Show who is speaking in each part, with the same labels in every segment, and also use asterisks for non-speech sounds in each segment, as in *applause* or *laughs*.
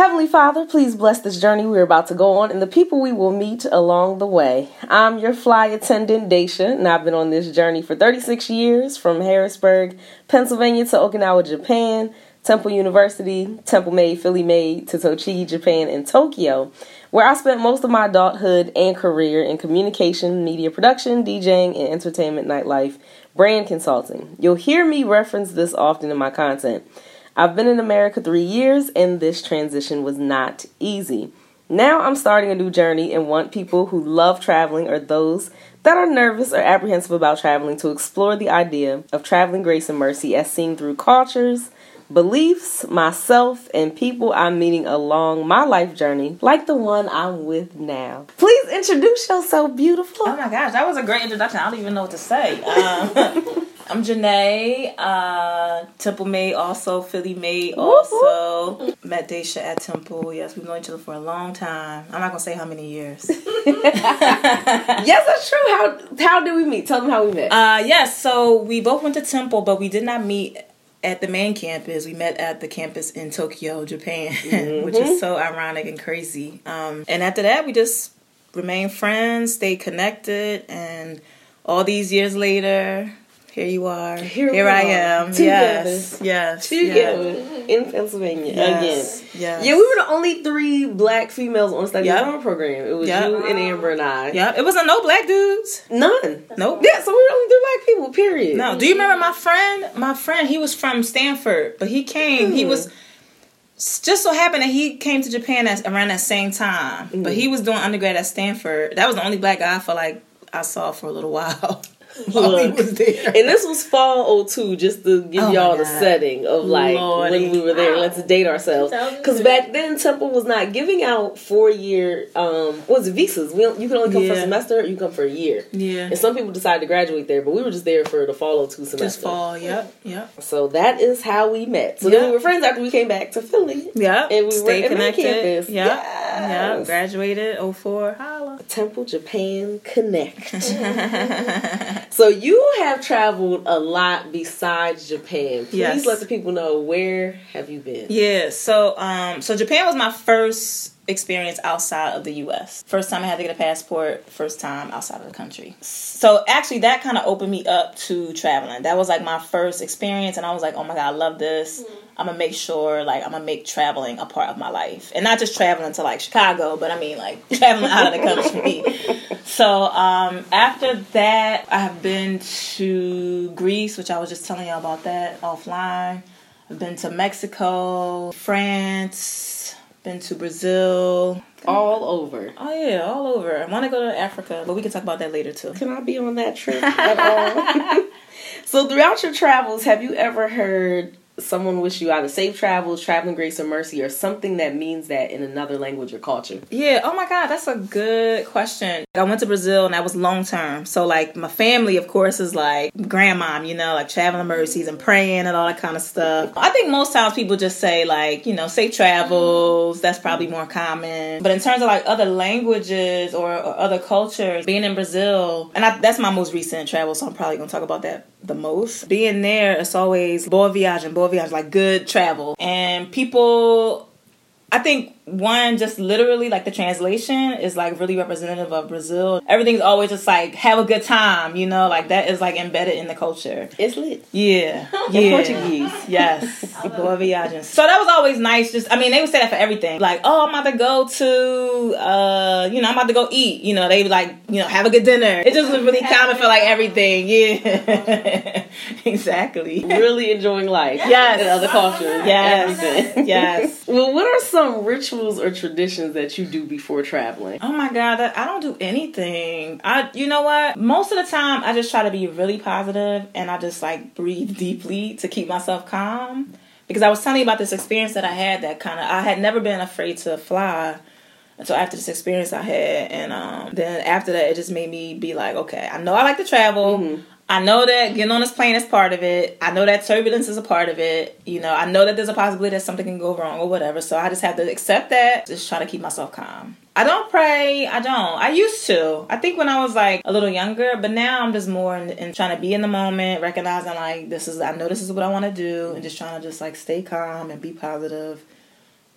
Speaker 1: Heavenly Father, please bless this journey we're about to go on and the people we will meet along the way. I'm your fly attendant, Daisha, and I've been on this journey for 36 years from Harrisburg, Pennsylvania to Okinawa, Japan, Temple University, Temple Made, Philly Made, to Tochigi, Japan, and Tokyo, where I spent most of my adulthood and career in communication, media production, DJing, and entertainment nightlife brand consulting. You'll hear me reference this often in my content. I've been in America three years, and this transition was not easy. Now I'm starting a new journey and want people who love traveling or those that are nervous or apprehensive about traveling to explore the idea of traveling grace and mercy as seen through cultures, beliefs, myself, and people I'm meeting along my life journey, like the one I'm with now. Please introduce yourself, beautiful.
Speaker 2: Oh my gosh, that was a great introduction. I don't even know what to say. Um, *laughs* I'm Janae, uh, Temple Made, also Philly Made, also met Daisha at Temple. Yes, we've known each other for a long time. I'm not gonna say how many years. *laughs*
Speaker 1: yes, that's true. How how did we meet? Tell them how we met.
Speaker 2: Uh, yes, so we both went to Temple, but we did not meet at the main campus. We met at the campus in Tokyo, Japan, mm-hmm. *laughs* which is so ironic and crazy. Um, and after that, we just remained friends, stayed connected, and all these years later, here you are. Here, Here I am.
Speaker 1: Together.
Speaker 2: Yes. Yes.
Speaker 1: Together yes. in Pennsylvania
Speaker 2: yes.
Speaker 1: again.
Speaker 2: Yes.
Speaker 1: Yeah, we were the only three black females on study yep. program. It was yep. you and Amber and I.
Speaker 2: Yeah. It wasn't no black dudes.
Speaker 1: None.
Speaker 2: Nope.
Speaker 1: Yeah, so we were only three black people, period.
Speaker 2: No. Do you remember my friend? My friend, he was from Stanford, but he came, mm. he was just so happened that he came to Japan at, around that same time. Mm. But he was doing undergrad at Stanford. That was the only black guy I felt like I saw for a little *laughs* while. *laughs*
Speaker 1: Look, was there. And this was fall 02, just to give oh y'all the setting of like Lordy. when we were there. Wow. Let's date ourselves. Because back then, Temple was not giving out four year, um, was it visas? We, you can only come yeah. for a semester or you come for a year.
Speaker 2: Yeah.
Speaker 1: And some people decided to graduate there, but we were just there for the fall 02 semester.
Speaker 2: Just fall, yep, yep.
Speaker 1: So that is how we met. So yep. then we were friends after we came back to Philly.
Speaker 2: Yeah.
Speaker 1: And we
Speaker 2: Stay
Speaker 1: were
Speaker 2: connected.
Speaker 1: campus.
Speaker 2: Yeah. Yes. Yeah. Graduated 04. Holla.
Speaker 1: Temple Japan Connect. *laughs* *laughs* so you have traveled a lot besides Japan. Please yes. let the people know where have you been?
Speaker 2: Yeah, so um so Japan was my first experience outside of the US. First time I had to get a passport, first time outside of the country. So actually that kind of opened me up to traveling. That was like my first experience and I was like, "Oh my god, I love this." Mm-hmm. I'm gonna make sure like I'm gonna make traveling a part of my life, and not just traveling to like Chicago, but I mean like *laughs* traveling out of the country. *laughs* so um, after that, I have been to Greece, which I was just telling y'all about that offline. I've been to Mexico, France, been to Brazil.
Speaker 1: All over.
Speaker 2: Oh yeah, all over. I want to go to Africa, but we can talk about that later too.
Speaker 1: Can I be on that trip at all? *laughs* *laughs* so throughout your travels, have you ever heard someone wish you either safe travels, traveling grace or mercy, or something that means that in another language or culture?
Speaker 2: Yeah. Oh my God, that's a good question. I went to Brazil and that was long term. So like my family, of course, is like grandmom, you know, like traveling mercies and praying and all that kind of stuff. I think most times people just say like, you know, safe travels. That's probably more common. But in terms of like other languages or, or other cultures, being in Brazil, and I, that's my most recent travel, so I'm probably gonna talk about that the most. Being there, it's always boa viagem, boa viagem, like good travel. And people, I think one just literally like the translation is like really representative of Brazil. Everything's always just like have a good time, you know, like that is like embedded in the culture.
Speaker 1: It's lit.
Speaker 2: Yeah. *laughs* yeah.
Speaker 1: Portuguese.
Speaker 2: Yes. *laughs* Boa viagem. So that was always nice. Just I mean they would say that for everything. Like, oh I'm about to go to uh, you know, I'm about to go eat. You know, they like, you know, have a good dinner. It just was really common for like everything. Yeah. *laughs* *laughs* exactly.
Speaker 1: Really enjoying life.
Speaker 2: Yes.
Speaker 1: In other cultures.
Speaker 2: Yes.
Speaker 1: Everything.
Speaker 2: Yes. *laughs*
Speaker 1: well, what are some rituals rituals or traditions that you do before traveling?
Speaker 2: Oh my god, I don't do anything. I you know what? Most of the time I just try to be really positive and I just like breathe deeply to keep myself calm. Because I was telling you about this experience that I had that kind of I had never been afraid to fly until after this experience I had and um, then after that it just made me be like, okay, I know I like to travel. Mm-hmm. I know that getting on this plane is part of it. I know that turbulence is a part of it. You know, I know that there's a possibility that something can go wrong or whatever. So I just have to accept that. Just try to keep myself calm. I don't pray. I don't. I used to. I think when I was like a little younger, but now I'm just more in, in trying to be in the moment, recognizing like this is. I know this is what I want to do, and just trying to just like stay calm and be positive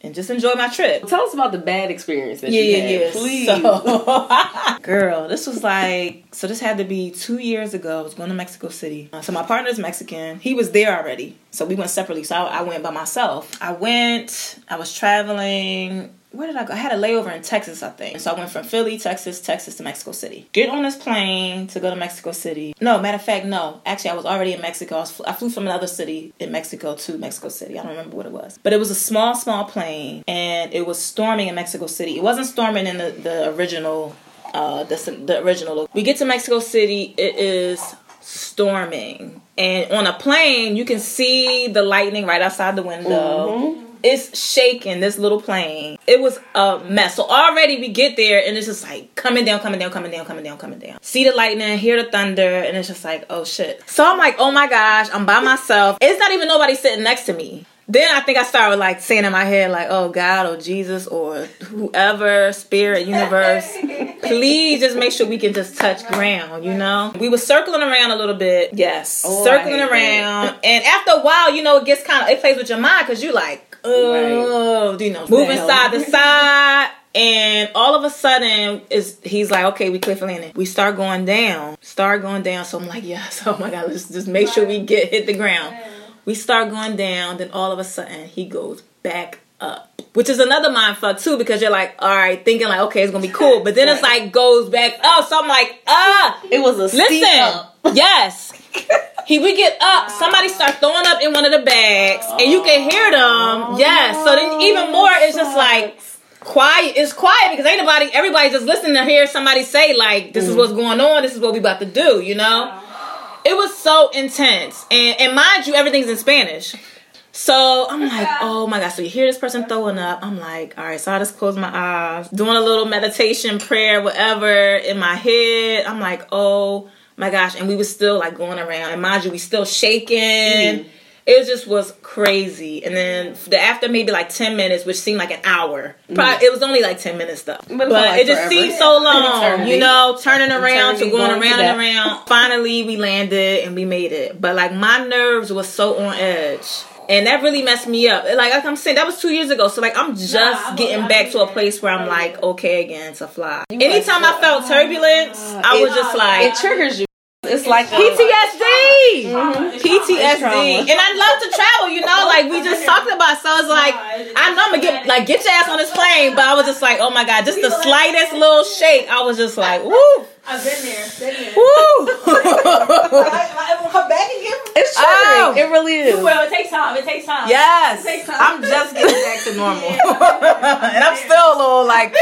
Speaker 2: and just enjoy my trip.
Speaker 1: Tell us about the bad experience that
Speaker 2: Yeah,
Speaker 1: you
Speaker 2: yeah,
Speaker 1: had,
Speaker 2: yeah.
Speaker 1: please.
Speaker 2: So, *laughs* girl, this was like so. This had to be two years ago. I was going to Mexico City. Uh, So my partner's Mexican. He was there already. So we went separately. So I, I went by myself. I went. I was traveling. Where did I go? I had a layover in Texas, I think. So I went from Philly, Texas, Texas to Mexico City. Get on this plane to go to Mexico City. No, matter of fact, no. Actually, I was already in Mexico. I, was, I flew from another city in Mexico to Mexico City. I don't remember what it was. But it was a small, small plane, and it was storming in Mexico City. It wasn't storming in the, the original, uh, the, the original. We get to Mexico City, it is storming. And on a plane, you can see the lightning right outside the window. It's shaking this little plane. It was a mess. So already we get there and it's just like coming down, coming down, coming down, coming down, coming down. See the lightning, hear the thunder, and it's just like, oh shit. So I'm like, oh my gosh, I'm by myself. It's not even nobody sitting next to me. Then I think I started like saying in my head, like, oh God, or Jesus, or whoever, spirit, universe, *laughs* please just make sure we can just touch ground, you know? We were circling around a little bit. Yes.
Speaker 1: Oh,
Speaker 2: circling
Speaker 1: hate that.
Speaker 2: around. And after a while, you know, it gets kind of, it plays with your mind because you like, oh, you know, moving side to *laughs* side. And all of a sudden, is he's like, okay, we cliff landing. We start going down, start going down. So I'm like, yes, *laughs* oh my god, let's just make sure we get hit the ground. We start going down, then all of a sudden he goes back up, which is another mind fuck too because you're like, all right, thinking like, okay, it's gonna be cool, but then it's like goes back up. So I'm like, ah,
Speaker 1: It was a steep
Speaker 2: Listen,
Speaker 1: up. *laughs*
Speaker 2: yes. He we get up, somebody start throwing up in one of the bags, and you can hear them. Oh, yes. So then even more, it's just like quiet. It's quiet because ain't nobody, everybody just listening to hear somebody say like, "This is mm. what's going on. This is what we about to do." You know. It was so intense, and and mind you, everything's in Spanish. So I'm like, *laughs* oh my god. So you hear this person throwing up. I'm like, all right. So I just close my eyes, doing a little meditation, prayer, whatever in my head. I'm like, oh my gosh. And we was still like going around. And mind you, we still shaking. Mm-hmm. It just was crazy. And then the after maybe like 10 minutes, which seemed like an hour. Mm-hmm. Probably, It was only like 10 minutes though.
Speaker 1: But
Speaker 2: But,
Speaker 1: it like
Speaker 2: it just
Speaker 1: forever.
Speaker 2: seemed so long, you know, turning around to going
Speaker 1: going
Speaker 2: around
Speaker 1: that.
Speaker 2: and around. Finally, we landed and we made it. But like my nerves was so on edge. And that really messed me up. Like, like I'm saying, that was two years ago. So like I'm just
Speaker 3: I'm-
Speaker 2: getting back to a place where I'm like okay again to fly. Anytime I felt turbulence, I was just like
Speaker 1: It triggers you. It's like
Speaker 2: PTSD.
Speaker 1: Mm-hmm.
Speaker 2: PTSD. And I love to travel, you know, like we just talked about. So it's like I know I'm gonna get like get your ass on this plane, but I was just like, oh my god, just the slightest little shake, I was just like, woo,
Speaker 3: I've been there. Been there.
Speaker 2: woo.
Speaker 3: I, I will come back again.
Speaker 1: It's triggering.
Speaker 2: Oh.
Speaker 1: It really is.
Speaker 3: Well, it takes time. It takes time.
Speaker 2: yes,
Speaker 3: Take time.
Speaker 2: I'm just getting back to normal, *laughs* *laughs* and I'm still a little like,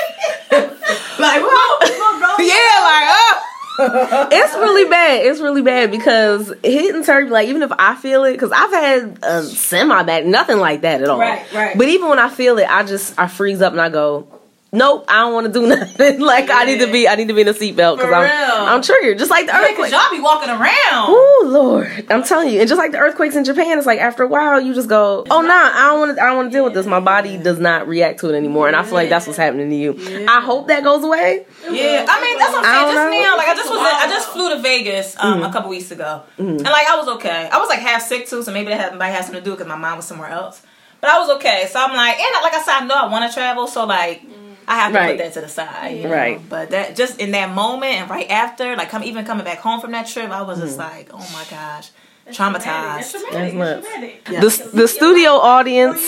Speaker 2: *laughs* like whoa, yeah, like oh. *laughs*
Speaker 1: It's really bad. It's really bad because hitting turbulence, like even if I feel it, because I've had a semi bad, nothing like that at all.
Speaker 3: Right, right.
Speaker 1: But even when I feel it, I just I freeze up and I go, nope, I don't want to do *laughs* nothing. like I need to be, I need to be in a seatbelt because
Speaker 2: For
Speaker 1: I'm,
Speaker 2: real.
Speaker 1: I'm triggered, just like the
Speaker 2: Cause
Speaker 1: earthquake.
Speaker 2: y'all be walking around.
Speaker 1: Oh Lord, I'm telling you, and just like the earthquakes in Japan, it's like after a while you just go, oh nah, I don't want to, I don't want to deal with this. My body does not react to it anymore, and I feel like that's what's happening to you. I hope that goes away.
Speaker 2: Yeah, I mean that's what
Speaker 1: I
Speaker 2: I'm saying. Just
Speaker 1: know.
Speaker 2: now, like I just was, in, I just flew to Vegas um, mm-hmm. a couple weeks ago, mm-hmm. and like I was okay. I was like half sick too, so maybe that had, might have something to do because my mind was somewhere else. But I was okay, so I'm like, and like I said, I know I want to travel, so like mm-hmm. I have to
Speaker 1: Right.
Speaker 2: put that to the side, you know?
Speaker 1: Right.
Speaker 2: But that just in that moment and right after, like come even coming back home from that trip, I was just mm-hmm. like, oh my gosh, traumatized.
Speaker 1: That's nuts.
Speaker 3: That's
Speaker 1: The the studio audience,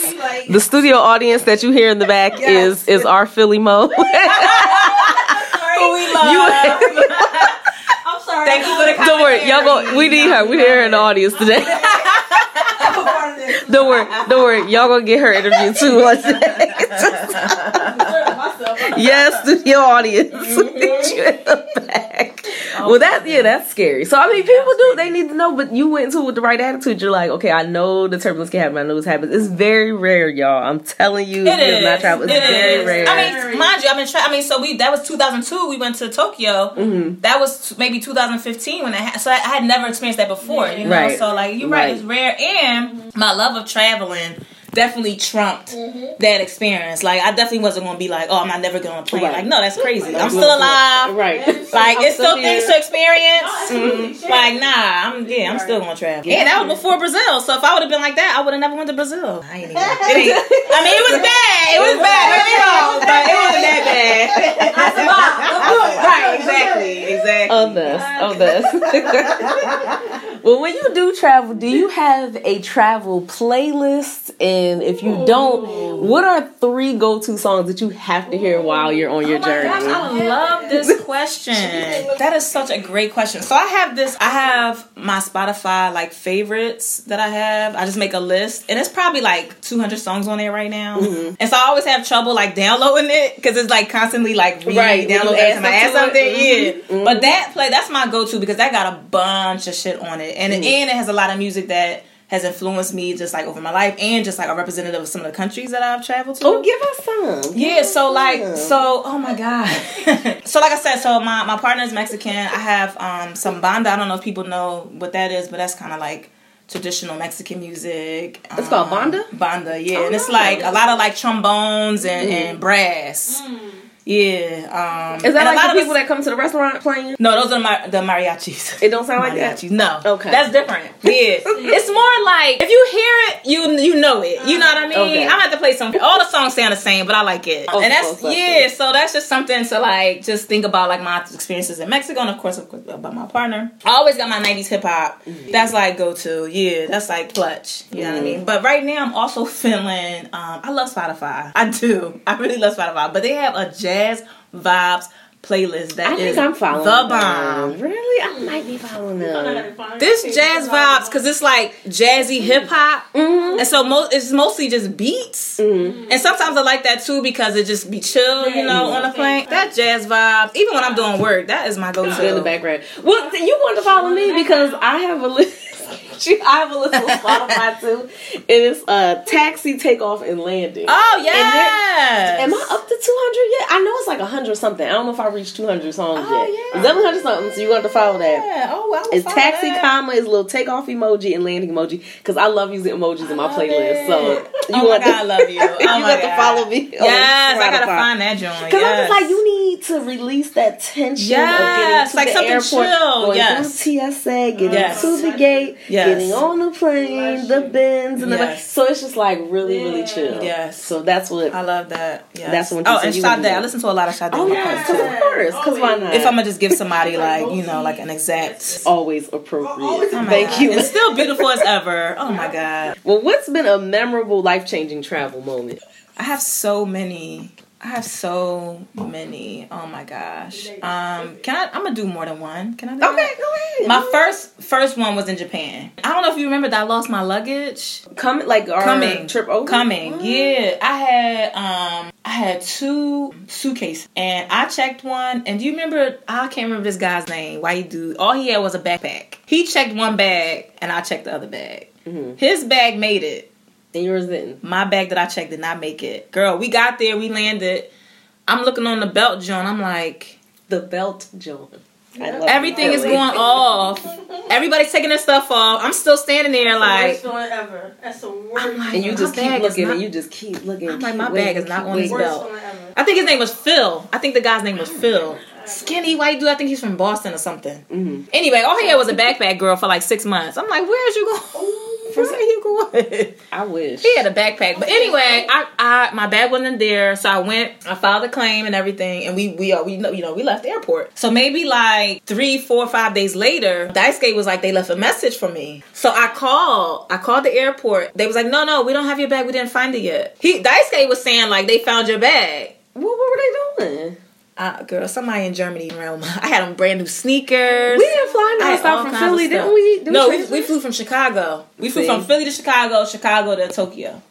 Speaker 1: the studio audience that you hear in the back is is *laughs* our Philly Mo. *laughs*
Speaker 2: Who we love. *laughs*
Speaker 3: I'm sorry.
Speaker 2: Thank you for the
Speaker 1: Don't worry, y'all go. We need her. We need her in the audience today. Don't worry, don't worry. Y'all gonna get her interview too yes, studio audience. *laughs* the back. well, that yeah, that's scary. So I mean, people do they need to know, but you went into it with the right attitude. You're like, okay, I know the turbulence can happen. I know this happens. It's very rare, y'all. I'm telling you,
Speaker 2: It is.
Speaker 1: not traveled. It's
Speaker 2: It
Speaker 1: very
Speaker 2: is.
Speaker 1: rare.
Speaker 2: I mean, mind you, I've been trying. I mean, so we that was 2002. We went to Tokyo.
Speaker 1: Mm-hmm.
Speaker 2: That was t- maybe 2015 when I had. So I, I had never experienced that before. You know,
Speaker 1: Right.
Speaker 2: so like you're right,
Speaker 1: Right.
Speaker 2: it's rare. And my love of traveling definitely trumped
Speaker 1: Mm-hmm.
Speaker 2: that experience. Like I definitely wasn't gonna be like, oh, I'm not never gonna play.
Speaker 1: Right.
Speaker 2: Like no, that's crazy. I'm still alive.
Speaker 1: Right. *laughs*
Speaker 2: Like
Speaker 1: I'm
Speaker 2: it's still
Speaker 1: still
Speaker 2: things to experience.
Speaker 3: absolutely.
Speaker 2: Mhm. Like nah, I'm yeah, I'm still gonna travel. Yeah, that was before Brazil. So if I would have been like that, I would have never went to Brazil. I ain't even. It ain't, I mean, it was bad. It was bad. Don't get wrong, but it wasn't that bad. *laughs* *laughs*
Speaker 3: I survived.
Speaker 2: right? Exactly. Exactly.
Speaker 1: on this, on this. Well, when you do travel, do you have a travel playlist? And if you don't, what are three go-to songs that you have to hear while you're on your journey?
Speaker 2: Gosh, I love *laughs* this question. That is such a great question. So I have this. I have my Spotify like favorites that I have. I just make a list, and it's probably like 200 songs on there right now.
Speaker 1: Mm-hmm.
Speaker 2: And so I always have trouble like downloading it because it's like constantly like re
Speaker 1: Right, when
Speaker 2: downloading
Speaker 1: add
Speaker 2: every time I add
Speaker 1: stuff to
Speaker 2: something.
Speaker 1: it.
Speaker 2: Yeah,
Speaker 1: Mhm.
Speaker 2: but that play that's my go to because that got a bunch of shit on it, and
Speaker 1: Mm-hmm.
Speaker 2: and it has a lot of music that. Has influenced me just like over my life, and just like a representative of some of the countries that I've traveled to.
Speaker 1: Oh, give us some.
Speaker 2: Yeah, so like so oh my god. *laughs* so like I said, so my, my partner is Mexican. I have um some banda. I don't know if people know what that is, but that's kinda like traditional Mexican music.
Speaker 1: It's called
Speaker 2: Um,
Speaker 1: banda?
Speaker 2: Banda, yeah.
Speaker 1: Oh,
Speaker 2: and it's
Speaker 1: nice.
Speaker 2: like a lot of like trombones and, and brass. Yeah. Um
Speaker 1: Is that
Speaker 2: and a lot
Speaker 1: the
Speaker 2: of
Speaker 1: people that come to the restaurant playing?
Speaker 2: No, those are my, the mariachis.
Speaker 1: It don't sound like that.
Speaker 2: Mariachis. No.
Speaker 1: Okay.
Speaker 2: That's different. *laughs* Yeah. it's more like if you hear it, you you know it. You know what I mean?
Speaker 1: Okay.
Speaker 2: I'm gonna have to play some all the songs sound the same, but I like it.
Speaker 1: Oh,
Speaker 2: and that's yeah, so that's just something to like just think about like my experiences in Mexico and of course about my partner. I always got my nineties hip hop.
Speaker 1: Mm-hmm.
Speaker 2: That's like go to. Yeah, that's like clutch. You know what I mean? But right now I'm also *laughs* feeling um I love Spotify. I do. I really love Spotify. But they have a jazz vibes playlist that
Speaker 1: I
Speaker 2: is
Speaker 1: think I'm following
Speaker 2: the
Speaker 1: them.
Speaker 2: bomb.
Speaker 1: Really? I might be following them.
Speaker 2: This jazz vibes because it's like jazzy hip hop,
Speaker 1: Mhm.
Speaker 2: and so mo- it's mostly just beats.
Speaker 1: Mhm.
Speaker 2: And sometimes I like that too because it just be chill, you know, on the plane. That jazz vibes, even when I'm doing work, that is my
Speaker 1: Good in the
Speaker 2: go-to.
Speaker 1: background. Well, you want to follow me because I have a list. *laughs* I have a list on Spotify too. And it's uh, taxi takeoff and landing.
Speaker 2: Oh yeah.
Speaker 1: Am I up to 200 yet? I know it's like 100 something. I don't know if I reached 200 songs
Speaker 2: Oh,
Speaker 1: yet.
Speaker 2: yeah.
Speaker 1: It's 700 something, so you got to follow that.
Speaker 2: Yeah. Oh wow.
Speaker 1: It's taxi, comma, is little takeoff emoji and landing emoji because I love using emojis in my playlist. So you
Speaker 2: oh
Speaker 1: want
Speaker 2: god, I love you. *laughs* Oh
Speaker 1: you got to follow me.
Speaker 2: Yes, I gotta find that joint.
Speaker 1: Because I'm just like, you need to release that tension
Speaker 2: Yes,
Speaker 1: of getting to
Speaker 2: like
Speaker 1: the
Speaker 2: something
Speaker 1: airport,
Speaker 2: chill,
Speaker 1: going
Speaker 2: yes.
Speaker 1: through TSA, getting
Speaker 2: Yes.
Speaker 1: to the gate,
Speaker 2: Yes.
Speaker 1: Getting on the plane, the bins, and the
Speaker 2: Yes.
Speaker 1: so it's just like really, really chill.
Speaker 2: Yes.
Speaker 1: So that's what.
Speaker 2: I love that. Yes.
Speaker 1: That's when
Speaker 2: Oh, and Sade.
Speaker 1: that.
Speaker 2: I listen to a lot of Sade.
Speaker 1: oh yes,
Speaker 2: car,
Speaker 1: because
Speaker 2: too.
Speaker 1: of course, because why not?
Speaker 2: If I'm gonna just give somebody like you know like an exact.
Speaker 1: always appropriate.
Speaker 2: Oh my
Speaker 1: Thank
Speaker 2: God.
Speaker 1: you.
Speaker 2: It's still beautiful as ever. Oh my god.
Speaker 1: well, what's been a memorable, life changing travel moment?
Speaker 2: I have so many. I have so many. Oh my gosh. Um, can I? I'm gonna do more than one. Can I? Do
Speaker 1: Okay,
Speaker 2: that?
Speaker 1: go ahead.
Speaker 2: My first first one was in Japan. I don't know if you remember that I lost my luggage.
Speaker 1: coming, like our
Speaker 2: Coming.
Speaker 1: trip over.
Speaker 2: Coming.
Speaker 1: What?
Speaker 2: Yeah. I had um I had two suitcases and I checked one and do you remember I can't remember this guy's name. Why White dude. All he had was a backpack. He checked one bag and I checked the other bag.
Speaker 1: Mhm.
Speaker 2: His bag made it.
Speaker 1: And yours didn't.
Speaker 2: My bag that I checked did not make it. Girl, we got there, we landed. I'm looking on the belt, John. I'm like,
Speaker 1: The belt, John. I love
Speaker 2: everything is going off. Everybody's taking their stuff off. I'm still standing there like
Speaker 3: worst feeling ever. That's the worst.
Speaker 2: I'm like,
Speaker 1: And you just keep
Speaker 2: bag is
Speaker 1: looking,
Speaker 2: not-
Speaker 1: and you just keep looking.
Speaker 2: I'm like, my
Speaker 1: waiting,
Speaker 2: bag is not on his belt.
Speaker 3: ever.
Speaker 2: I think his name was Phil. I think the guy's name was Phil. Skinny white dude. I think he's from Boston or something.
Speaker 1: Mhm.
Speaker 2: Anyway, all he had was a backpack girl for like six months. I'm like, where's you going? Are you going?
Speaker 1: I wish.
Speaker 2: He had a backpack, but anyway, I, I my bag wasn't there, so I went. I filed a claim and everything, and we we uh, we you know we left the airport. So maybe like three, four, five days later, Daisuke was like they left a message for me. So I called. I called the airport. They was like, no, no, we don't have your bag. We didn't find it yet. He Daisuke was saying like they found your bag.
Speaker 1: What, what were they doing?
Speaker 2: Uh, girl, somebody in Germany around. *laughs* I had them brand new sneakers.
Speaker 1: We didn't fly
Speaker 2: I had
Speaker 1: nonstop from Philly, didn't we? Did
Speaker 2: no, we,
Speaker 1: transfer?
Speaker 2: we flew from Chicago. We flew
Speaker 1: See?
Speaker 2: from Philly to Chicago, Chicago to Tokyo.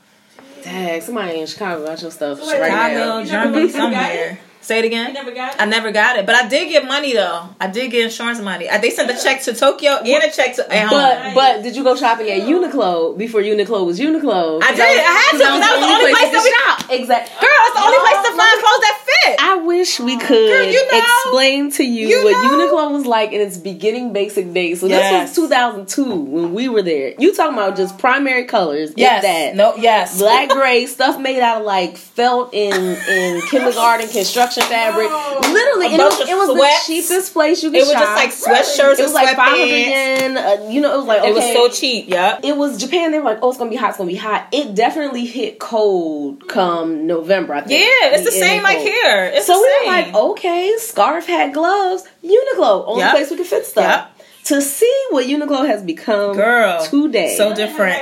Speaker 1: Dang, somebody in Chicago got your stuff
Speaker 3: Wait,
Speaker 1: right
Speaker 2: Chicago,
Speaker 1: now.
Speaker 2: Germany,
Speaker 3: you never got
Speaker 2: somewhere. Say it
Speaker 3: You
Speaker 2: again.
Speaker 3: never got
Speaker 2: I never got it, but I did get money though. I did get insurance money. I, they sent a check to Tokyo and a check to at home.
Speaker 1: But but did you go shopping at Uniqlo before Uniqlo was Uniqlo?
Speaker 2: I did. I had to, 'cause that was the only place to
Speaker 1: shop. Exactly.
Speaker 2: Girl, that's the only place to find clothes that
Speaker 1: I wish we could
Speaker 2: you know.
Speaker 1: explain to you,
Speaker 2: You
Speaker 1: what
Speaker 2: know.
Speaker 1: Uniqlo was like in its beginning basic days. So
Speaker 2: Yes.
Speaker 1: this was 2002 when we were there. You talking about just primary colors?
Speaker 2: Yes.
Speaker 1: that.
Speaker 2: No. Yes.
Speaker 1: Black gray stuff made out of like felt in in *laughs* kindergarten construction fabric. Literally, it was, it was
Speaker 2: sweats.
Speaker 1: the cheapest place you could shop.
Speaker 2: It was
Speaker 1: shop.
Speaker 2: just like sweatshirts
Speaker 1: It was like 500
Speaker 2: sweatpants.
Speaker 1: yen. Uh, you know, it was like okay.
Speaker 2: It was so cheap. Yeah.
Speaker 1: It was Japan. They were like, "Oh, it's gonna be hot. It's gonna be hot." It definitely hit cold come November. I think.
Speaker 2: Yeah, it's the
Speaker 1: It
Speaker 2: same like
Speaker 1: cold.
Speaker 2: here. It's
Speaker 1: So we
Speaker 2: same.
Speaker 1: were like, okay, scarf had gloves, Uniqlo, only
Speaker 2: Yep.
Speaker 1: place we could fit stuff.
Speaker 2: Yep.
Speaker 1: To see what Uniqlo has become,
Speaker 2: Girl,
Speaker 1: today.
Speaker 2: so different.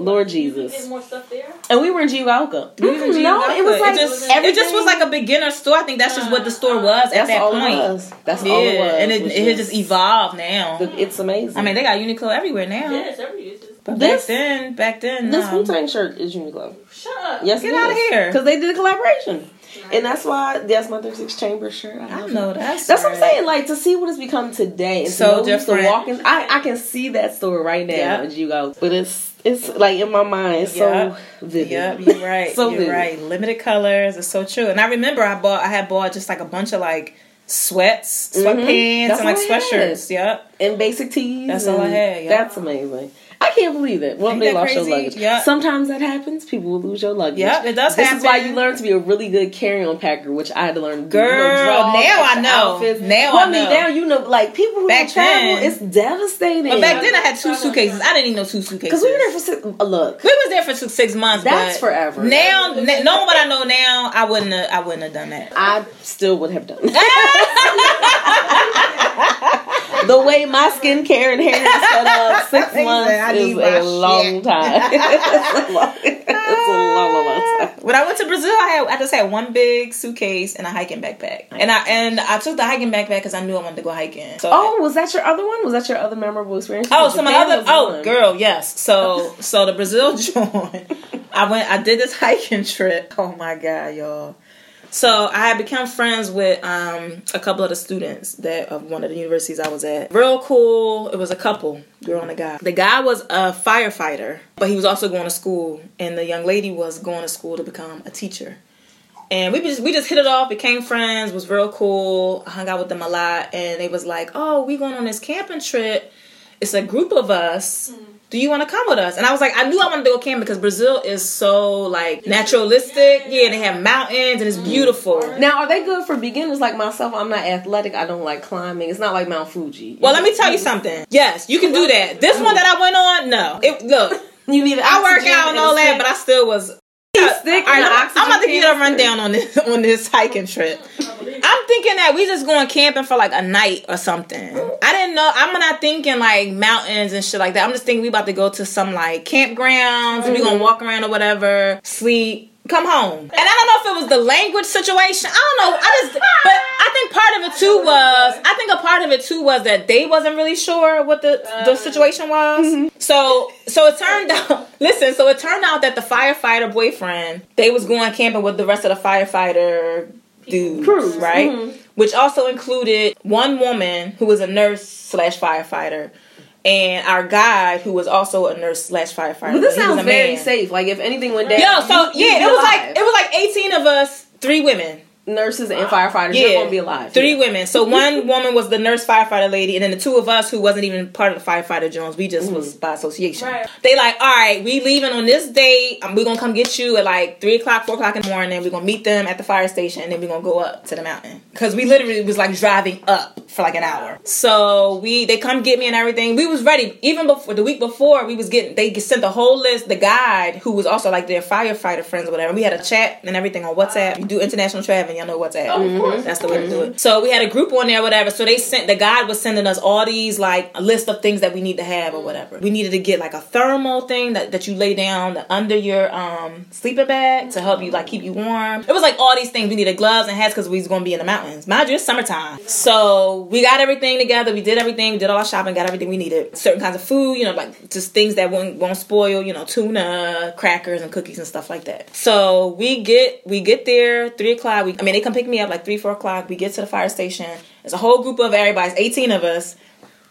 Speaker 1: Lord Jesus.
Speaker 3: More stuff there.
Speaker 1: and we were in Jigaoka.
Speaker 2: We was in
Speaker 1: Mm, no,
Speaker 2: Giannaga.
Speaker 1: it was like
Speaker 2: it just, it just was like a beginner store. I think that's just what the store was at
Speaker 1: That's
Speaker 2: that
Speaker 1: all
Speaker 2: point.
Speaker 1: it was. That's
Speaker 2: Yeah,
Speaker 1: all it was.
Speaker 2: and it, it had just evolved now.
Speaker 1: the- It's amazing.
Speaker 2: I mean, they got Uniqlo everywhere now.
Speaker 3: Yeah, it's every it's
Speaker 2: But
Speaker 1: This-
Speaker 2: back then, back then,
Speaker 1: this
Speaker 2: um,
Speaker 1: Wu Tang shirt is Uniqlo.
Speaker 3: shut up.
Speaker 1: Yes,
Speaker 2: Get outta here.
Speaker 1: because they did a collaboration, and that's why that's my 36 chamber shirt.
Speaker 2: I
Speaker 1: it.
Speaker 2: know that's
Speaker 1: That's what I'm saying. Like to see what it's become today, and
Speaker 2: So
Speaker 1: to we used to
Speaker 2: different.
Speaker 1: walk in. I, I can see that store right now
Speaker 2: Yeah.
Speaker 1: as you go, but it's it's like in my mind. It's
Speaker 2: Yeah.
Speaker 1: so vivid.
Speaker 2: Yep, *laughs* you're right.
Speaker 1: So
Speaker 2: you're
Speaker 1: vivid.
Speaker 2: right. Limited colors. It's so true. And I remember I bought, I had bought just like a bunch of like sweats,
Speaker 1: Mhm.
Speaker 2: sweatpants,
Speaker 1: That's
Speaker 2: and like
Speaker 1: I
Speaker 2: sweatshirts. Yep.
Speaker 1: and basic tees.
Speaker 2: That's all I had, yeah.
Speaker 1: That's amazing. I can't believe it. Well,
Speaker 2: Ain't
Speaker 1: they
Speaker 2: that
Speaker 1: lost your luggage.
Speaker 2: Yeah.
Speaker 1: Sometimes that happens. People will lose your luggage.
Speaker 2: Yep, it does
Speaker 1: This is why you learn to be a really good carry-on packer, which I had to learn. to.
Speaker 2: Girl,
Speaker 1: you know, draw
Speaker 2: now I know.
Speaker 1: Outfits.
Speaker 2: Now
Speaker 1: well,
Speaker 2: I
Speaker 1: mean,
Speaker 2: know.
Speaker 1: now you know, like people who
Speaker 2: Back
Speaker 1: travel,
Speaker 2: then-
Speaker 1: it's devastating.
Speaker 2: But back then I had two suitcases. I didn't even know two suitcases.
Speaker 1: because we were there for six, uh, look.
Speaker 2: We was there for six, six months.
Speaker 1: That's
Speaker 2: but
Speaker 1: forever.
Speaker 2: Now, n- knowing what I know now, I wouldn't. Have, I wouldn't have done that.
Speaker 1: I still would have done. *laughs* *laughs* the way my skincare and *laughs* hair is set up, six months
Speaker 2: "I
Speaker 1: is a long time. *laughs* it's a long, it's a long, long, long time.
Speaker 2: When I went to Brazil, I had I just had one big suitcase and a hiking backpack, and I and I took the hiking backpack because I knew I wanted to go hiking. So
Speaker 1: Oh, was that your other one? Was that your other memorable experience?
Speaker 2: Oh, so my other oh
Speaker 1: one.
Speaker 2: girl, yes. So *laughs* so the Brazil joint. I went. I did this hiking trip. Oh my god, y'all. So I had become friends with um, a couple of the students that of one of the universities I was at. Real cool. It was a couple, girl and a guy. The guy was a firefighter, but he was also going to school, and the young lady was going to school to become a teacher. And we just we just hit it off, became friends, was real cool. I hung out with them a lot, and they was like, "Oh, we going on this camping trip. It's a group of us. Do you want to come with us?" And I was like, I knew I wanted to go camping because Brazil is so like naturalistic. Yeah, they have mountains and it's beautiful.
Speaker 1: Now, are they good for beginners like myself? I'm not athletic. I don't like climbing. It's not like Mount Fuji.
Speaker 2: Well, let me tell you something. Yes, you can do that. This one that I went on, no. It, look, *laughs*
Speaker 1: You need.
Speaker 2: I work out and all that, but I still was.
Speaker 1: stick
Speaker 2: All right, I'm,
Speaker 1: oxygen
Speaker 2: I'm about to get a
Speaker 1: canister.
Speaker 2: rundown on this *laughs* on this hiking trip. I'm thinking that we just going camping for like a night or something. I didn't know. I'm not thinking like mountains and shit like that. I'm just thinking we about to go to some like campgrounds. We
Speaker 1: Mm-hmm.
Speaker 2: gonna walk around or whatever, sleep, come home. And I don't know if it was the language situation. I don't know. I just, but I think part of it too was. I think a part of it too was that they wasn't really sure what the the situation was.
Speaker 1: Mm-hmm.
Speaker 2: So so it turned out. *laughs* Listen, so it turned out that the firefighter boyfriend they was going camping with the rest of the firefighter dudes,
Speaker 1: Crews,
Speaker 2: right?
Speaker 1: mhm.
Speaker 2: Which also included one woman who was a nurse slash firefighter. And our guide, who was also a nurse slash firefighter.
Speaker 1: But this sounds very
Speaker 2: man.
Speaker 1: safe. Like if anything went down,
Speaker 2: Yo, so
Speaker 1: you-
Speaker 2: yeah, it was like it was like eighteen of us, three women.
Speaker 1: Nurses and firefighters. You're gonna be alive.
Speaker 2: Three
Speaker 1: Yeah.
Speaker 2: women. So *laughs* one woman was the nurse firefighter lady, and then the two of us who wasn't even part of the firefighter Jones, we just was by association.
Speaker 3: Right.
Speaker 2: They like, all right, we leaving on this date. Um, we're gonna come get you at like three o'clock, four o'clock in the morning. We're gonna meet them at the fire station, and then we're gonna go up to the mountain because we literally was like driving up for like an hour. So we they come get me and everything. We was ready even before the week before. We was getting they sent the whole list. The guide who was also like their firefighter friends or whatever. We had a chat and everything on WhatsApp. You do international traveling, y'all know WhatsApp.
Speaker 3: of course.
Speaker 2: That's the way to do it. So we had a group on there, whatever. So they sent the guide was sending us all these like a list of things that we need to have or whatever. We needed to get like a thermal thing that, that you lay down under your um sleeping bag to help you like keep you warm. It was like all these things. We needed gloves and hats because we was gonna be in the mountains. Mind you, it's summertime. So we got everything together. We did everything. We did all our shopping. Got everything we needed. Certain kinds of food, you know, like just things that won't won't spoil. You know, tuna, crackers, and cookies and stuff like that. So we get we get there three o'clock. We, I mean, they come pick me up like three four o'clock. We get to the fire station. There's a whole group of everybody. It's eighteen of us.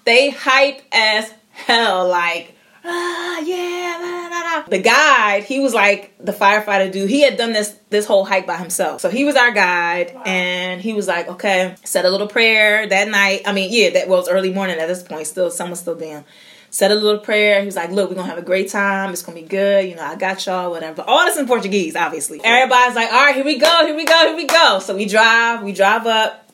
Speaker 2: They hype as hell. Like. ah, yeah, la, la, la. The guide, he was like the firefighter dude. He had done this this whole hike by himself. So he was our guide, and he was like, okay, said a little prayer that night. I mean, yeah, that was early morning at this point. Still, sun was still down. Said a little prayer. He was like, look, we're gonna have a great time. It's gonna be good. You know, I got y'all, whatever. All this in Portuguese, obviously. Everybody's like, all right, here we go, here we go, here we go. So we drive, we drive up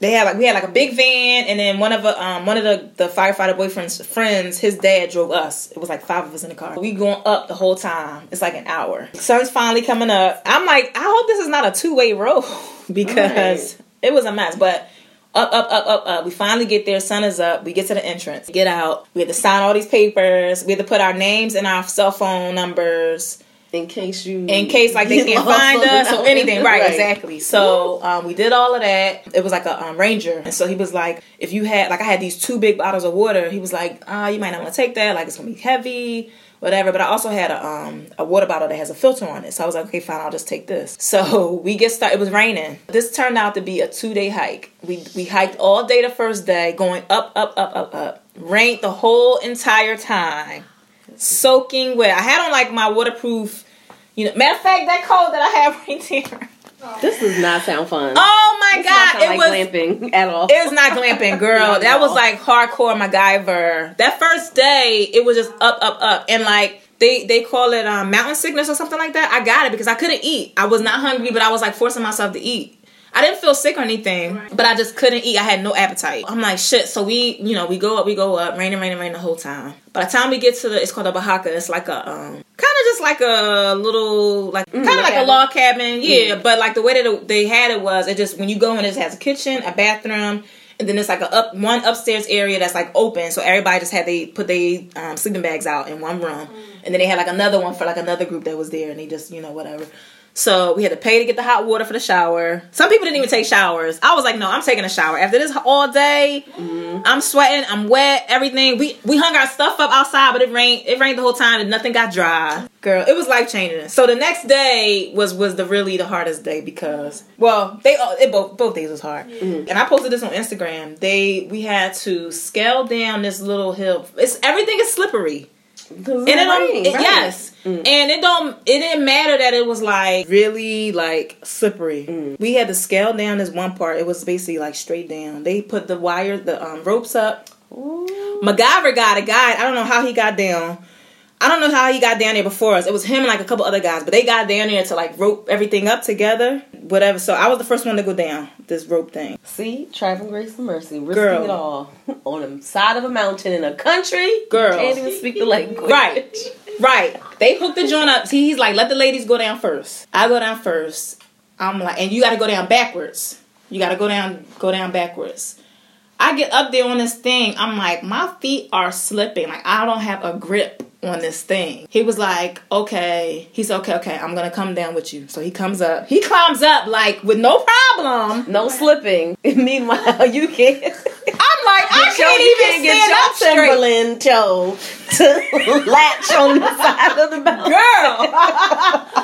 Speaker 2: they had like we had like a big van and then one of the um one of the the firefighter boyfriend's friends his dad drove us it was like five of us in the car we going up the whole time it's like an hour sun's finally coming up i'm like i hope this is not a two-way road *laughs* because
Speaker 1: Right.
Speaker 2: it was a mess but up up up up up. We finally get there. Sun is up. We get to the entrance. Get out. We had to sign all these papers. We had to put our names and our cell phone numbers
Speaker 1: In case you,
Speaker 2: in case like they *laughs* can't find us or anything. Right, exactly. So um, we did all of that. It was like a um, ranger. And so he was like if you had like i had these two big bottles of water he was like ah you might not want to take that. Like it's gonna be heavy whatever but i also had a um a water bottle that has a filter on it so i was like okay fine i'll just take this *laughs* so we get started it was raining this turned out to be a two day hike we we hiked all day the first day going up up up up up rained the whole entire time soaking wet. I had on like my waterproof, you know. Matter of fact, that coat that I have *laughs* right there.
Speaker 1: This does not sound fun.
Speaker 2: Oh my
Speaker 1: This
Speaker 2: god, it
Speaker 1: like
Speaker 2: was.
Speaker 1: glamping *laughs* at all.
Speaker 2: It was not glamping, girl. *laughs* That was like hardcore MacGyver. That first day, it was just up, up, up, and like they they call it um, mountain sickness or something like that. I got it because I couldn't eat. I was not hungry, but I was like forcing myself to eat. I didn't feel sick or anything, but I just couldn't eat. I had no appetite. I'm like shit. So we, you know, we go up, we go up, raining, raining, raining the whole time. By the time we get to the, it's called a Bahaka. It's like a um, kind of just like a little, like kind of like a log cabin, yeah. But like the way that it, they had it was, it just when you go in, it just has a kitchen, a bathroom, and then it's like a up one upstairs area that's like open. So everybody just had they put their um, sleeping bags out in one room, and then they had like another one for like another group that was there, and they just you know whatever. So we had to pay to get the hot water for the shower. Some people didn't even take showers. I was like, no, I'm taking a shower after this all day. Mm-hmm. I'm sweating. I'm wet. Everything. We we hung our stuff up outside, but it rained. It rained the whole time, and nothing got dry. Girl, it was life changing. So the next day was was the really the hardest day because well they all it both both days was hard. Mm-hmm. And I posted this on Instagram. They we had to scale down this little hill. It's everything is slippery and it don't it- yes. And it don't it didn't matter that it was like really like slippery. We had to scale down this one part. It was basically like straight down. They put the wire the um, ropes up. MacGyver got a guide. i don't know how he got down I don't know how he got down there before us. It was him and like a couple other guys, but they got down there to like rope everything up together, whatever. So I was the first one to go down this rope thing.
Speaker 1: See, traveling grace and mercy, risking
Speaker 2: Girl.
Speaker 1: it all *laughs* on the side of a mountain in a country.
Speaker 2: Girl.
Speaker 1: can't even speak the language.
Speaker 2: Right. Right. They hooked the joint up. See, he's like, let the ladies go down first. I go down first. I'm like, and you got to go down backwards. You got to go down, go down backwards. I get up there on this thing. I'm like, my feet are slipping. Like I don't have a grip on this thing. He was like, okay. He's okay, okay, I'm gonna come down with you. So he comes up. He climbs up like with no problem.
Speaker 1: No slipping. *laughs* Meanwhile, you can't.
Speaker 2: I'm like, I can't even
Speaker 1: can't
Speaker 2: stand up
Speaker 1: get. Timberland toe to *laughs* latch on the side of the mountain.
Speaker 2: girl. *laughs*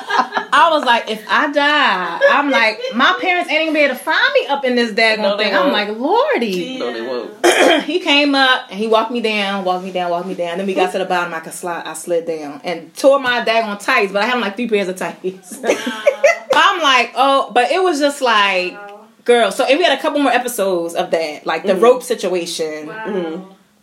Speaker 2: I was like, if I die, I'm like, my parents ain't even be able to find me up in this daggone
Speaker 1: No, they
Speaker 2: thing. I'm like, Lordy.
Speaker 1: No, they won't. *clears throat*
Speaker 2: he came up and he walked me down, walked me down, walked me down. Then we got to the bottom, I could slide, I slid down and tore my daggone tights, but I had like three pairs of tights. *laughs* I'm like, oh, but it was just like, girl. So and we had a couple more episodes of that, like the rope situation.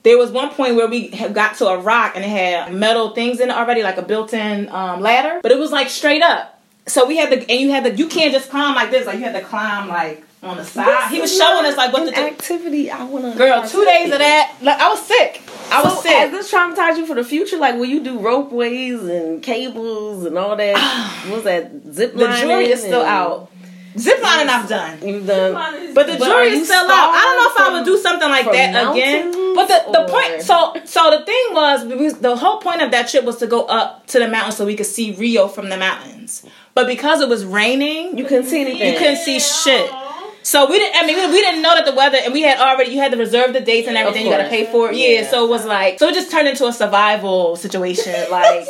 Speaker 2: There was one point where we got to a rock and it had metal things in it already, like a built-in um, ladder, but it was like straight up. So we had the and you had the you can't just climb like this, like you had to climb like on the side. he was showing us like what
Speaker 1: An
Speaker 2: to do.
Speaker 1: activity. I want to.
Speaker 2: Girl, two days of that, like I was sick. I was
Speaker 1: so
Speaker 2: sick.
Speaker 1: Has this traumatized you for the future? Like, will you do ropeways and cables and all that? *sighs* What's that? Zip
Speaker 2: line.
Speaker 1: the
Speaker 2: jury is still out. Zip lining I've done.
Speaker 1: You've done.
Speaker 2: But the jury is still out. I don't know if I would do something like that again. But the, the point, so so the thing was, the whole point of that trip was to go up to the mountains so we could see Rio from the mountains. But because it was raining,
Speaker 1: You couldn't see anything.
Speaker 2: you couldn't see shit. So we didn't. I mean, we, we didn't know that the weather, and we had already. You had to reserve the dates and everything. You got to pay for it. Yeah.
Speaker 1: Yeah.
Speaker 2: So it was like. So it just turned into a survival situation. *laughs* Like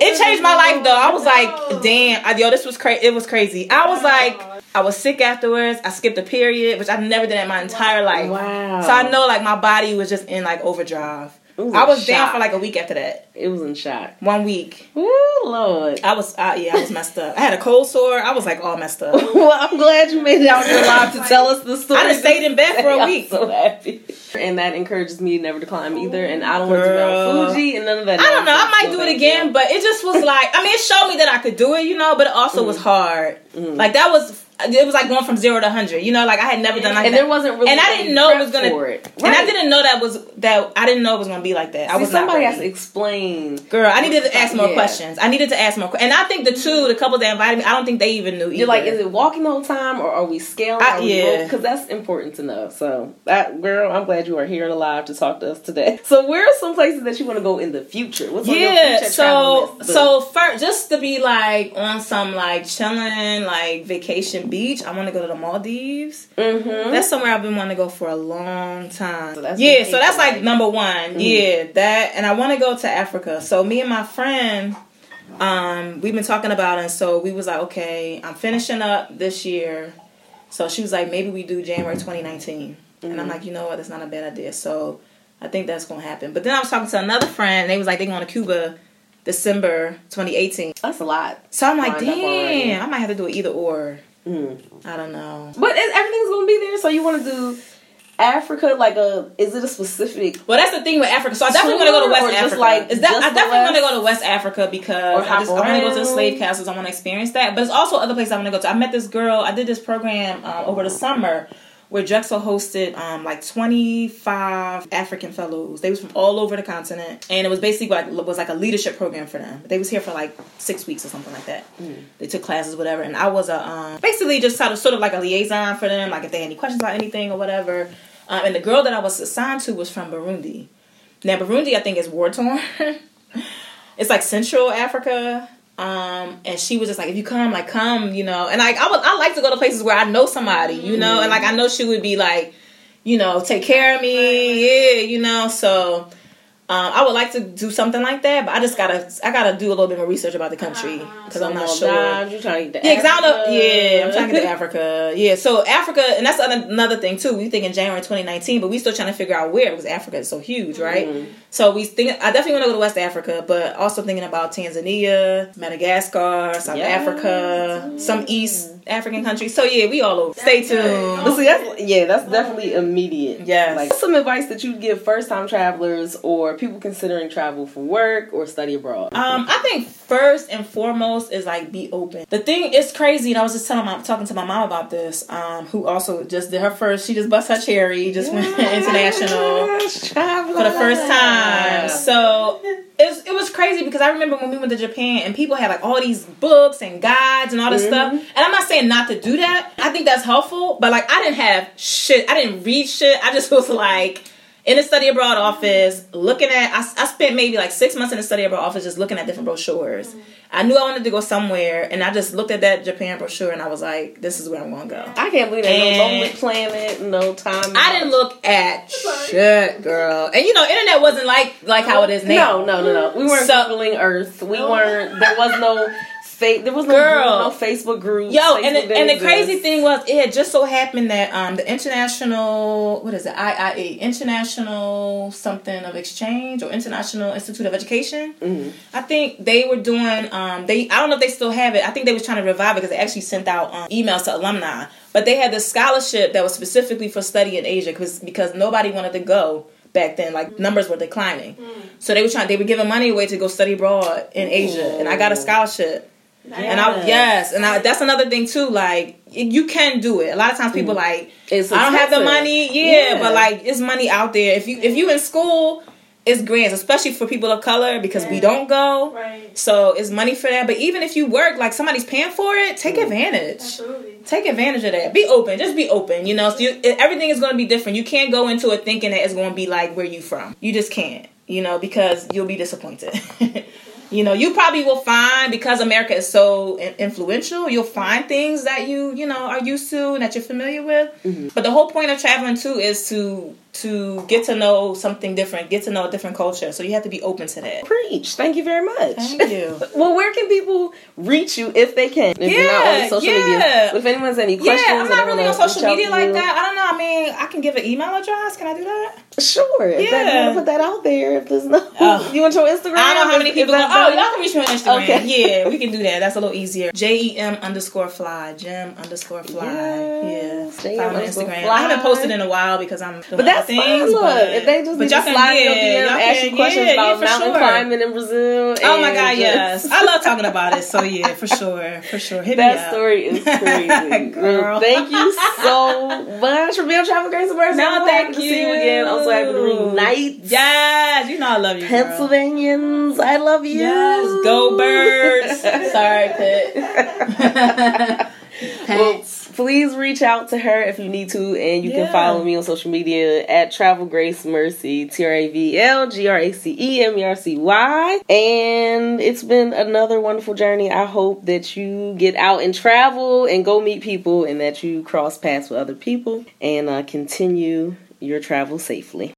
Speaker 2: it changed my life though. I was like, damn, I, yo, this was crazy. It was crazy. I was oh like, I was sick afterwards. I skipped a period, which I've never done in my entire life.
Speaker 1: Wow.
Speaker 2: So I know like my body was just in like overdrive. I was down
Speaker 1: shock.
Speaker 2: for like a week after that.
Speaker 1: It was in shock.
Speaker 2: One week.
Speaker 1: Ooh, Lord.
Speaker 2: I was, uh, yeah, I was messed up. I had a cold sore. I was like all messed up. *laughs*
Speaker 1: well, I'm glad you made it out here live to tell us the story.
Speaker 2: I just stayed in bed for a *laughs*
Speaker 1: I'm
Speaker 2: week.
Speaker 1: so happy. And that encourages me never to climb either. And I don't want to do
Speaker 2: Girl.
Speaker 1: Mount Fuji and none of that.
Speaker 2: I don't know. I might
Speaker 1: so
Speaker 2: do it again, but it just was like I mean, it showed me that I could do it, you know. But it also was hard. Like that was it was like going from zero to hundred. You know, like I had never done like
Speaker 1: and
Speaker 2: that.
Speaker 1: there wasn't really
Speaker 2: and I didn't know it was gonna.
Speaker 1: for it.
Speaker 2: And I didn't know that was that I didn't know it was gonna be like that. I
Speaker 1: See,
Speaker 2: was
Speaker 1: somebody has to explain.
Speaker 2: Girl, I needed to ask more
Speaker 1: Yeah.
Speaker 2: questions. I needed to ask more, and I think the two, the couple that invited me, I don't think they even knew.
Speaker 1: You're like, is it walking the whole time or are we scaling?
Speaker 2: I- yeah.
Speaker 1: Because that's important to know. So, that girl, I'm glad you are here and alive to talk to us today. *laughs* So, where are some places that you want to go in the future? What's on your
Speaker 2: yeah
Speaker 1: future
Speaker 2: so so first just to be like on some like chilling like vacation beach i want to go to the maldives
Speaker 1: Mhm.
Speaker 2: that's somewhere i've been wanting to go for a long time
Speaker 1: So that's
Speaker 2: yeah so that's like
Speaker 1: life.
Speaker 2: number one yeah that and i want to go to africa so me and my friend um we've been talking about it and so we was like okay i'm finishing up this year so she was like maybe we do january 2019 and i'm like you know what that's not a bad idea so I think that's gonna happen. But then I was talking to another friend, and they was like they going to Cuba December 2018.
Speaker 1: That's a lot.
Speaker 2: So I'm like, damn, I might have to do it either or.
Speaker 1: Mm.
Speaker 2: I don't know.
Speaker 1: But everything's going to be there. So, you want to do Africa? Like, a is it a specific
Speaker 2: Well, that's the thing with Africa. So I definitely want to go to West
Speaker 1: just
Speaker 2: Africa.
Speaker 1: like-
Speaker 2: Is that, I definitely want to go to West Africa because I, just, I want to go to the slave castles. I want to experience that. But it's also other places I want to go to. I met this girl. I did this program um, over the summer where Drexel hosted um, like 25 African fellows. They was from all over the continent, and it was basically like was like a leadership program for them. They was here for like six weeks or something like that. They took classes, whatever, and I was a um, basically just sort of sort of like a liaison for them, like if they had any questions about anything or whatever. Um, and the girl that I was assigned to was from Burundi. Now Burundi, I think, is war torn. *laughs* it's like Central Africa. Um, and she was just like, if you come, like come, you know. And like I would, I like to go to places where I know somebody, you know, and like I know she would be like, you know, take care of me, yeah, you know. So um, I would like to do something like that, but I just gotta, I gotta do a little bit more research about the country because I'm not sure.
Speaker 1: Maldives, You trying to get to
Speaker 2: Yeah, because I don't know. Yeah, I'm trying to get to *laughs* Africa. Yeah, so Africa, and that's another another thing too. We think in January 2019, but we still trying to figure out where because Africa is so huge, right?
Speaker 1: Mm-hmm.
Speaker 2: So we think I definitely want to go to West Africa, but also thinking about Tanzania, Madagascar, South
Speaker 1: Yes.
Speaker 2: Africa, some East African countries. So yeah, we all over. Stay tuned.
Speaker 1: But see, that's yeah, that's definitely immediate.
Speaker 2: Yeah,
Speaker 1: Like some advice that you'd give first time travelers or people considering travel for work or study abroad.
Speaker 2: Um, I think first and foremost is like be open. The thing is crazy, and I was just telling my talking to my mom about this. Um, who also just did her first. She just bust her cherry, just went *laughs* international for the first time. So it was, it was crazy because I remember when we went to Japan and people had like all these books and guides and all this stuff. And I'm not saying not to do that. I think that's helpful, but like I didn't have shit. I didn't read shit. I just *laughs* was like in the study abroad office looking at. I, I spent maybe like six months in the study abroad office just looking at different brochures. Mm-hmm. I knew I wanted to go somewhere, and I just looked at that Japan brochure and I was like, "This is where I'm going to go."
Speaker 1: I can't believe no
Speaker 2: And-
Speaker 1: lonely planet, no time.
Speaker 2: I didn't look at shit, girl. And you know, internet wasn't like like how it is now.
Speaker 1: No, no, no, no. We weren't
Speaker 2: So-
Speaker 1: googling Earth. We weren't. There was no. Fa- there was no
Speaker 2: Girl.
Speaker 1: group, no Facebook groups.
Speaker 2: Yo,
Speaker 1: Facebook
Speaker 2: and the, and the crazy thing was, it had just so happened that um the international what is it IIE International something of exchange or International Institute of Education.
Speaker 1: Mm-hmm.
Speaker 2: I think they were doing um they I don't know if they still have it. I think they was trying to revive it because they actually sent out um, emails to alumni. But they had this scholarship that was specifically for study in Asia because because nobody wanted to go back then. Like numbers were declining, so they were trying. They were giving money away to go study abroad in Asia, and I got a scholarship. And I yes, and I, that's another thing too. Like you can do it. A lot of times people mm. like
Speaker 1: It's
Speaker 2: I don't have the money. Yeah,
Speaker 1: Yeah.
Speaker 2: but like it's money out there. If you if you in school, it's grants, especially for people of color because we don't go.
Speaker 3: Right.
Speaker 2: So it's money for that. But even if you work, like somebody's paying for it, take mm. advantage.
Speaker 3: Absolutely.
Speaker 2: Take advantage of that. Be open. Just be open. You know, so you, everything is going to be different. You can't go into it thinking that it's going to be like where you from. You just can't. You know, because you'll be disappointed. *laughs* you know, you probably will find because America is so influential, you'll find things that you you know are used to and that you're familiar with. Mm-hmm. But the whole point of traveling too is to to get to know something different, get to know a different culture. So you have to be open to that.
Speaker 1: Preach. Thank you very much.
Speaker 2: Thank you. *laughs*
Speaker 1: well, where can people reach you if they can? If you're not on
Speaker 2: Yeah,
Speaker 1: social
Speaker 2: yeah.
Speaker 1: media. If anyone's any questions,
Speaker 2: yeah, I'm not really on social media like
Speaker 1: you,
Speaker 2: that. I don't know. I mean, I can give an email address. Can I do that?
Speaker 1: Sure. If they
Speaker 2: Yeah.
Speaker 1: want to put that out there, if there's no.
Speaker 2: Oh. *laughs*
Speaker 1: You want your Instagram?
Speaker 2: I don't know how many people. Go,
Speaker 1: that
Speaker 2: oh, y'all can reach me on Instagram.
Speaker 1: Okay. *laughs*
Speaker 2: Yeah, we can do that. That's a little easier. J E M underscore fly. Gem underscore fly.
Speaker 1: Yes,
Speaker 2: yeah.
Speaker 1: JM
Speaker 2: Follow on Instagram.
Speaker 1: fly.
Speaker 2: I haven't posted in a while because I'm
Speaker 1: But that's
Speaker 2: other things.
Speaker 1: Look,
Speaker 2: but,
Speaker 1: if they just
Speaker 2: but y'all can-
Speaker 1: slide
Speaker 2: yeah, y'all
Speaker 1: ask
Speaker 2: can-
Speaker 1: you questions
Speaker 2: yeah,
Speaker 1: about
Speaker 2: yeah,
Speaker 1: mountain
Speaker 2: sure.
Speaker 1: climbing in Brazil.
Speaker 2: Oh my god,
Speaker 1: just-
Speaker 2: yes. I love talking about it. So yeah, for sure, for sure. Hit
Speaker 1: That
Speaker 2: up.
Speaker 1: story is *laughs* crazy.
Speaker 2: Girl.
Speaker 1: Thank you so *laughs* much for being on Travel Grace and Mercy.
Speaker 2: No, thank
Speaker 1: to see you again. I'm so happy to
Speaker 2: you.
Speaker 1: reunite.
Speaker 2: Yes, you know I love you, girl.
Speaker 1: Pennsylvanians, I love you.
Speaker 2: Yes, go birds. *laughs* Sorry, Pitt.
Speaker 1: Well, please reach out to her if you need to, and you
Speaker 2: Yeah.
Speaker 1: can follow me on social media at Travel Grace Mercy, T R A V L G R A C E M E R C Y. And it's been another wonderful journey. I hope that you get out and travel and go meet people, and that you cross paths with other people and uh, continue your travel safely.